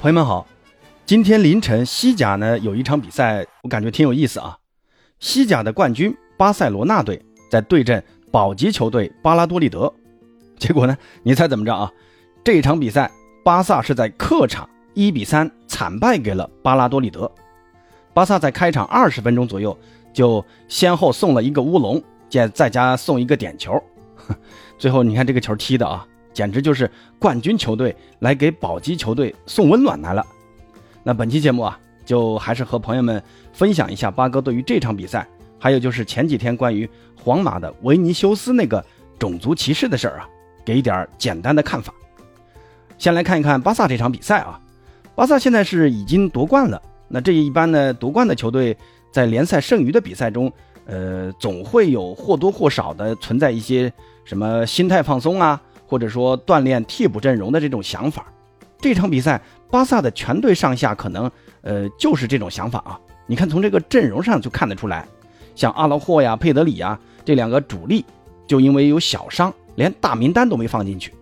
朋友们好，今天凌晨西甲呢有一场比赛，我感觉挺有意思啊。西甲的冠军巴塞罗那队在对阵保级球队巴拉多利德，结果呢，你猜怎么着啊？这场比赛巴萨是在客场一比三惨败给了巴拉多利德。巴萨在开场二十分钟左右就先后送了一个乌龙，再再加送一个点球，最后你看这个球踢的啊。简直就是冠军球队来给保级球队送温暖来了。那本期节目啊，就还是和朋友们分享一下八哥对于这场比赛，还有就是前几天关于皇马的维尼修斯那个种族歧视的事儿啊，给一点简单的看法。先来看一看巴萨这场比赛啊，巴萨现在是已经夺冠了。那这一般呢，夺冠的球队在联赛剩余的比赛中，呃，总会有或多或少的存在一些什么心态放松啊。或者说锻炼替补阵容的这种想法，这场比赛巴萨的全队上下可能呃就是这种想法啊。你看从这个阵容上就看得出来，像阿劳霍呀、佩德里呀这两个主力，就因为有小伤，连大名单都没放进去。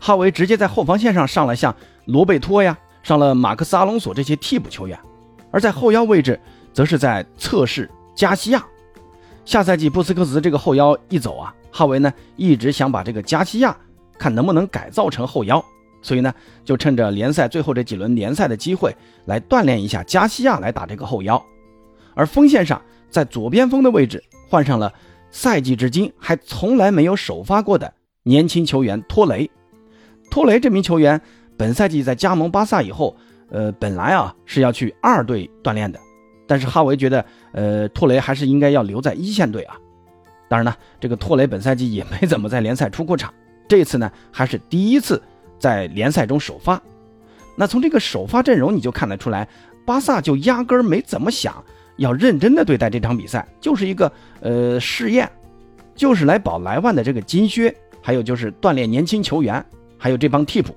哈维直接在后防线上上了像罗贝托呀，上了马克斯阿隆索这些替补球员，而在后腰位置则是在测试加西亚。下赛季布斯克茨这个后腰一走啊，哈维呢一直想把这个加西亚。看能不能改造成后腰，所以呢，就趁着联赛最后这几轮联赛的机会来锻炼一下加西亚来打这个后腰。而锋线上，在左边锋的位置换上了赛季至今还从来没有首发过的年轻球员托雷。托雷这名球员本赛季在加盟巴萨以后，呃，本来啊是要去二队锻炼的，但是哈维觉得，呃，托雷还是应该要留在一线队啊。当然呢，这个托雷本赛季也没怎么在联赛出过场。这次呢，还是第一次在联赛中首发。那从这个首发阵容你就看得出来，巴萨就压根儿没怎么想要认真的对待这场比赛，就是一个呃试验，就是来保莱万的这个金靴，还有就是锻炼年轻球员，还有这帮替补。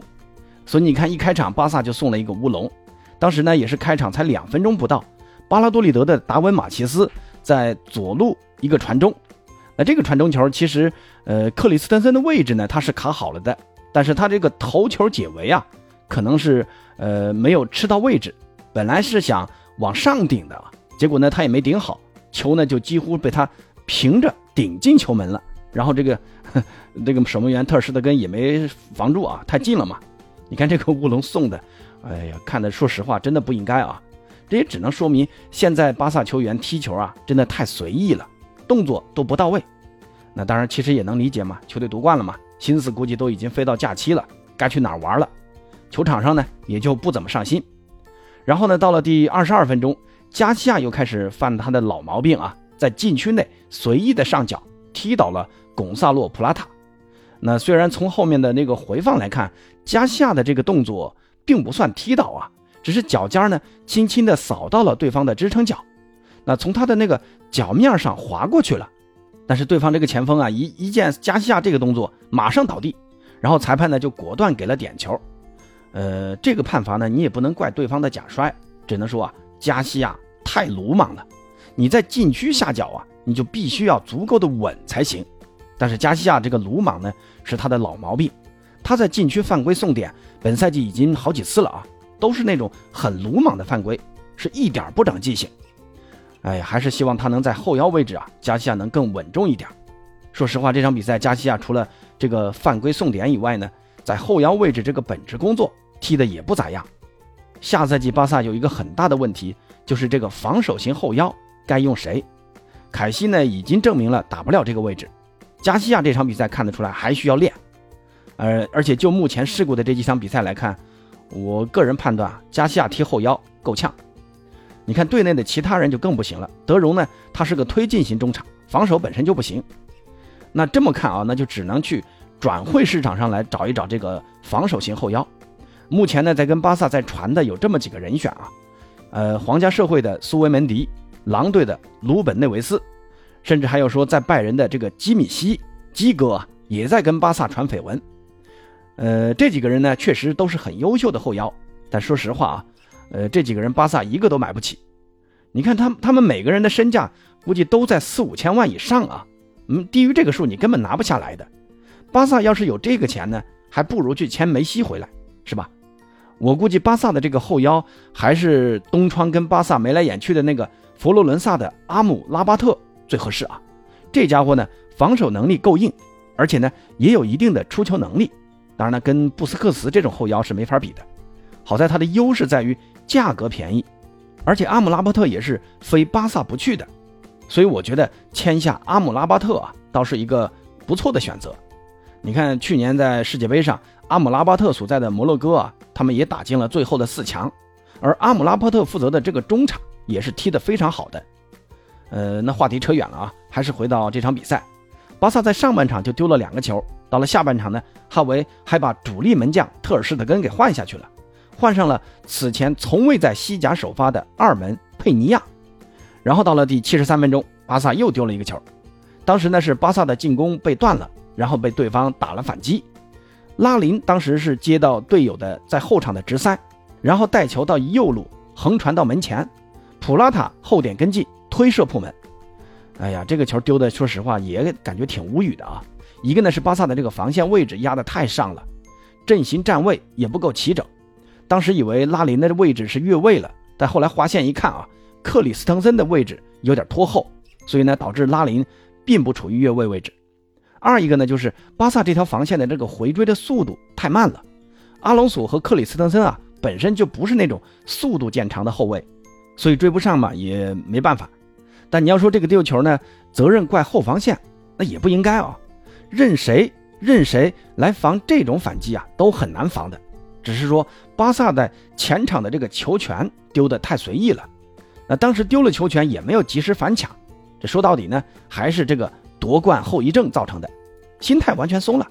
所以你看，一开场巴萨就送了一个乌龙，当时呢也是开场才两分钟不到，巴拉多利德的达文马奇斯在左路一个传中。那这个传中球，其实，呃，克里斯滕森的位置呢，他是卡好了的，但是他这个头球解围啊，可能是，呃，没有吃到位置，本来是想往上顶的，结果呢，他也没顶好，球呢就几乎被他平着顶进球门了，然后这个，这个守门员特尔施特根也没防住啊，太近了嘛，你看这个乌龙送的，哎呀，看的说实话真的不应该啊，这也只能说明现在巴萨球员踢球啊，真的太随意了。动作都不到位，那当然其实也能理解嘛，球队夺冠了嘛，心思估计都已经飞到假期了，该去哪儿玩了，球场上呢也就不怎么上心。然后呢，到了第二十二分钟，加西亚又开始犯他的老毛病啊，在禁区内随意的上脚踢倒了贡萨洛普拉塔。那虽然从后面的那个回放来看，加西亚的这个动作并不算踢倒啊，只是脚尖呢轻轻的扫到了对方的支撑脚。那从他的那个脚面上滑过去了，但是对方这个前锋啊，一一见加西亚这个动作，马上倒地，然后裁判呢就果断给了点球。呃，这个判罚呢，你也不能怪对方的假摔，只能说啊，加西亚太鲁莽了。你在禁区下脚啊，你就必须要足够的稳才行。但是加西亚这个鲁莽呢，是他的老毛病。他在禁区犯规送点，本赛季已经好几次了啊，都是那种很鲁莽的犯规，是一点不长记性。哎呀，还是希望他能在后腰位置啊，加西亚能更稳重一点。说实话，这场比赛加西亚除了这个犯规送点以外呢，在后腰位置这个本职工作踢的也不咋样。下赛季巴萨有一个很大的问题，就是这个防守型后腰该用谁？凯西呢已经证明了打不了这个位置，加西亚这场比赛看得出来还需要练。呃，而且就目前试过的这几场比赛来看，我个人判断啊，加西亚踢后腰够呛。你看队内的其他人就更不行了。德容呢，他是个推进型中场，防守本身就不行。那这么看啊，那就只能去转会市场上来找一找这个防守型后腰。目前呢，在跟巴萨在传的有这么几个人选啊，呃，皇家社会的苏维门迪，狼队的鲁本内维斯，甚至还有说在拜仁的这个基米希基哥啊，也在跟巴萨传绯闻。呃，这几个人呢，确实都是很优秀的后腰，但说实话啊。呃，这几个人巴萨一个都买不起，你看他他们每个人的身价估计都在四五千万以上啊，嗯，低于这个数你根本拿不下来的。巴萨要是有这个钱呢，还不如去签梅西回来，是吧？我估计巴萨的这个后腰还是东窗跟巴萨眉来眼去的那个佛罗伦萨的阿姆拉巴特最合适啊。这家伙呢，防守能力够硬，而且呢也有一定的出球能力。当然了，跟布斯克茨这种后腰是没法比的。好在他的优势在于价格便宜，而且阿姆拉巴特也是非巴萨不去的，所以我觉得签下阿姆拉巴特啊，倒是一个不错的选择。你看去年在世界杯上，阿姆拉巴特所在的摩洛哥啊。他们也打进了最后的四强，而阿姆拉巴特负责的这个中场也是踢得非常好的。呃，那话题扯远了啊，还是回到这场比赛。巴萨在上半场就丢了两个球，到了下半场呢，哈维还把主力门将特尔施特根给换下去了，换上了此前从未在西甲首发的二门佩尼亚。然后到了第七十三分钟，巴萨又丢了一个球，当时呢是巴萨的进攻被断了，然后被对方打了反击。拉林当时是接到队友的在后场的直塞，然后带球到右路横传到门前，普拉塔后点跟进推射破门。哎呀，这个球丢的，说实话也感觉挺无语的啊。一个呢是巴萨的这个防线位置压得太上了，阵型站位也不够齐整。当时以为拉林的位置是越位了，但后来划线一看啊，克里斯滕森的位置有点拖后，所以呢导致拉林并不处于越位位置。二一个呢，就是巴萨这条防线的这个回追的速度太慢了。阿隆索和克里斯滕森啊，本身就不是那种速度见长的后卫，所以追不上嘛，也没办法。但你要说这个丢球呢，责任怪后防线，那也不应该啊。任谁任谁来防这种反击啊，都很难防的。只是说巴萨在前场的这个球权丢得太随意了，那当时丢了球权也没有及时反抢。这说到底呢，还是这个。夺冠后遗症造成的，心态完全松了。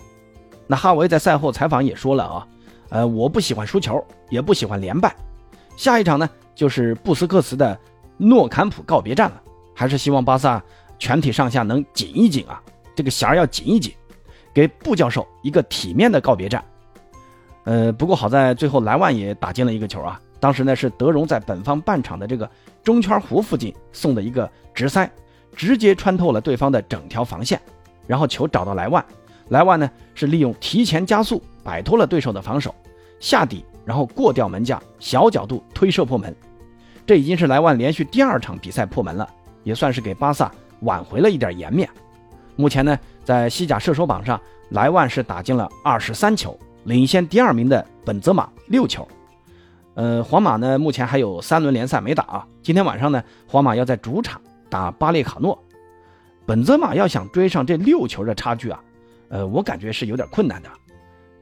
那哈维在赛后采访也说了啊，呃，我不喜欢输球，也不喜欢连败。下一场呢，就是布斯克茨的诺坎普告别战了，还是希望巴萨全体上下能紧一紧啊，这个弦儿要紧一紧，给布教授一个体面的告别战。呃，不过好在最后莱万也打进了一个球啊，当时呢是德容在本方半场的这个中圈弧附近送的一个直塞。直接穿透了对方的整条防线，然后球找到莱万，莱万呢是利用提前加速摆脱了对手的防守，下底然后过掉门将，小角度推射破门。这已经是莱万连续第二场比赛破门了，也算是给巴萨挽回了一点颜面。目前呢，在西甲射手榜上，莱万是打进了二十三球，领先第二名的本泽马六球。呃，皇马呢目前还有三轮联赛没打啊，今天晚上呢，皇马要在主场。打巴列卡诺，本泽马要想追上这六球的差距啊，呃，我感觉是有点困难的，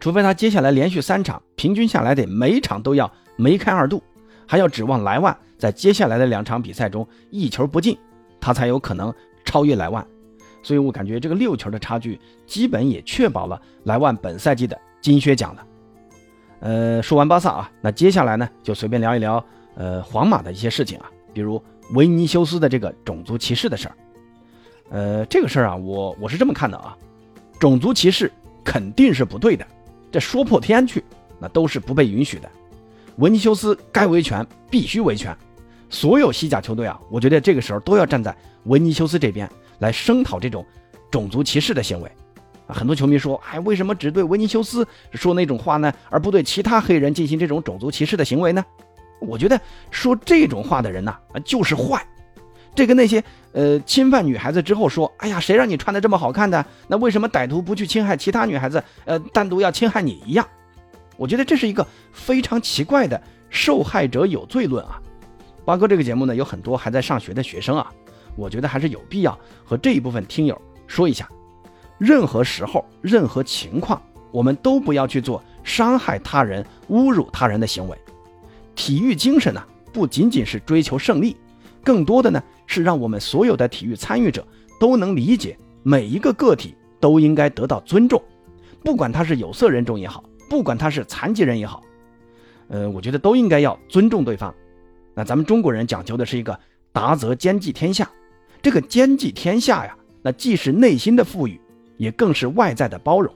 除非他接下来连续三场平均下来得每场都要梅开二度，还要指望莱万在接下来的两场比赛中一球不进，他才有可能超越莱万。所以我感觉这个六球的差距基本也确保了莱万本赛季的金靴奖的。呃，说完巴萨啊，那接下来呢就随便聊一聊呃皇马的一些事情啊，比如。维尼修斯的这个种族歧视的事儿，呃，这个事儿啊，我我是这么看的啊，种族歧视肯定是不对的，这说破天去，那都是不被允许的。维尼修斯该维权必须维权，所有西甲球队啊，我觉得这个时候都要站在维尼修斯这边来声讨这种种族歧视的行为。很多球迷说，哎，为什么只对维尼修斯说那种话呢，而不对其他黑人进行这种种族歧视的行为呢？我觉得说这种话的人呐，就是坏。这跟那些呃侵犯女孩子之后说，哎呀，谁让你穿的这么好看的？那为什么歹徒不去侵害其他女孩子，呃，单独要侵害你一样？我觉得这是一个非常奇怪的受害者有罪论啊。八哥这个节目呢，有很多还在上学的学生啊，我觉得还是有必要和这一部分听友说一下：任何时候、任何情况，我们都不要去做伤害他人、侮辱他人的行为。体育精神呢，不仅仅是追求胜利，更多的呢是让我们所有的体育参与者都能理解，每一个个体都应该得到尊重，不管他是有色人种也好，不管他是残疾人也好，呃，我觉得都应该要尊重对方。那咱们中国人讲究的是一个达则兼济天下，这个兼济天下呀，那既是内心的富裕，也更是外在的包容。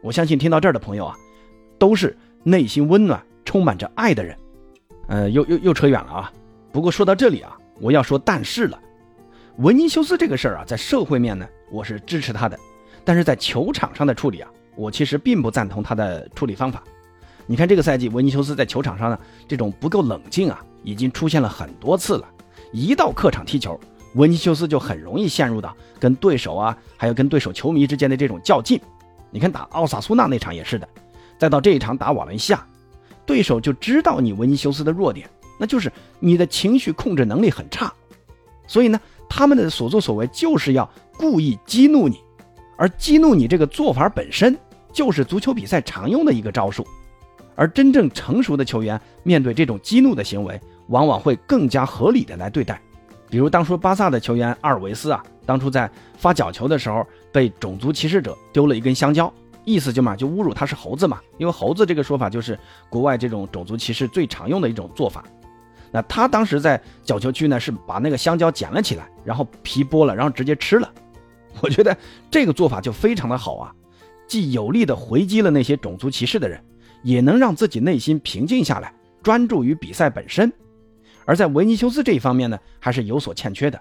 我相信听到这儿的朋友啊，都是内心温暖、充满着爱的人。呃，又又又扯远了啊！不过说到这里啊，我要说但是了，维尼修斯这个事儿啊，在社会面呢，我是支持他的，但是在球场上的处理啊，我其实并不赞同他的处理方法。你看这个赛季，维尼修斯在球场上呢，这种不够冷静啊，已经出现了很多次了。一到客场踢球，维尼修斯就很容易陷入到跟对手啊，还有跟对手球迷之间的这种较劲。你看打奥萨苏纳那场也是的，再到这一场打瓦伦西亚，对手就知道你维尼修斯的弱点，那就是你的情绪控制能力很差。所以呢，他们的所作所为就是要故意激怒你，而激怒你这个做法本身就是足球比赛常用的一个招数。而真正成熟的球员面对这种激怒的行为，往往会更加合理的来对待。比如当初巴萨的球员阿尔维斯啊，当初在发角球的时候被种族歧视者丢了一根香蕉，意思就嘛就侮辱他是猴子嘛，因为猴子这个说法就是国外这种种族歧视最常用的一种做法。那他当时在角球区呢，是把那个香蕉捡了起来，然后皮剥了，然后直接吃了。我觉得这个做法就非常的好啊，既有力的回击了那些种族歧视的人。也能让自己内心平静下来，专注于比赛本身。而在维尼修斯这一方面呢，还是有所欠缺的。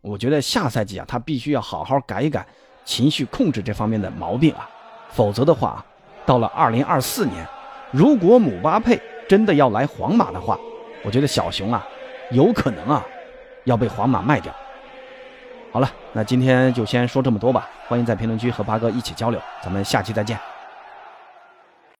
我觉得下赛季啊，他必须要好好改一改情绪控制这方面的毛病啊，否则的话，到了二零二四年，如果姆巴佩真的要来皇马的话，我觉得小熊啊，有可能啊，要被皇马卖掉。好了，那今天就先说这么多吧。欢迎在评论区和八哥一起交流，咱们下期再见。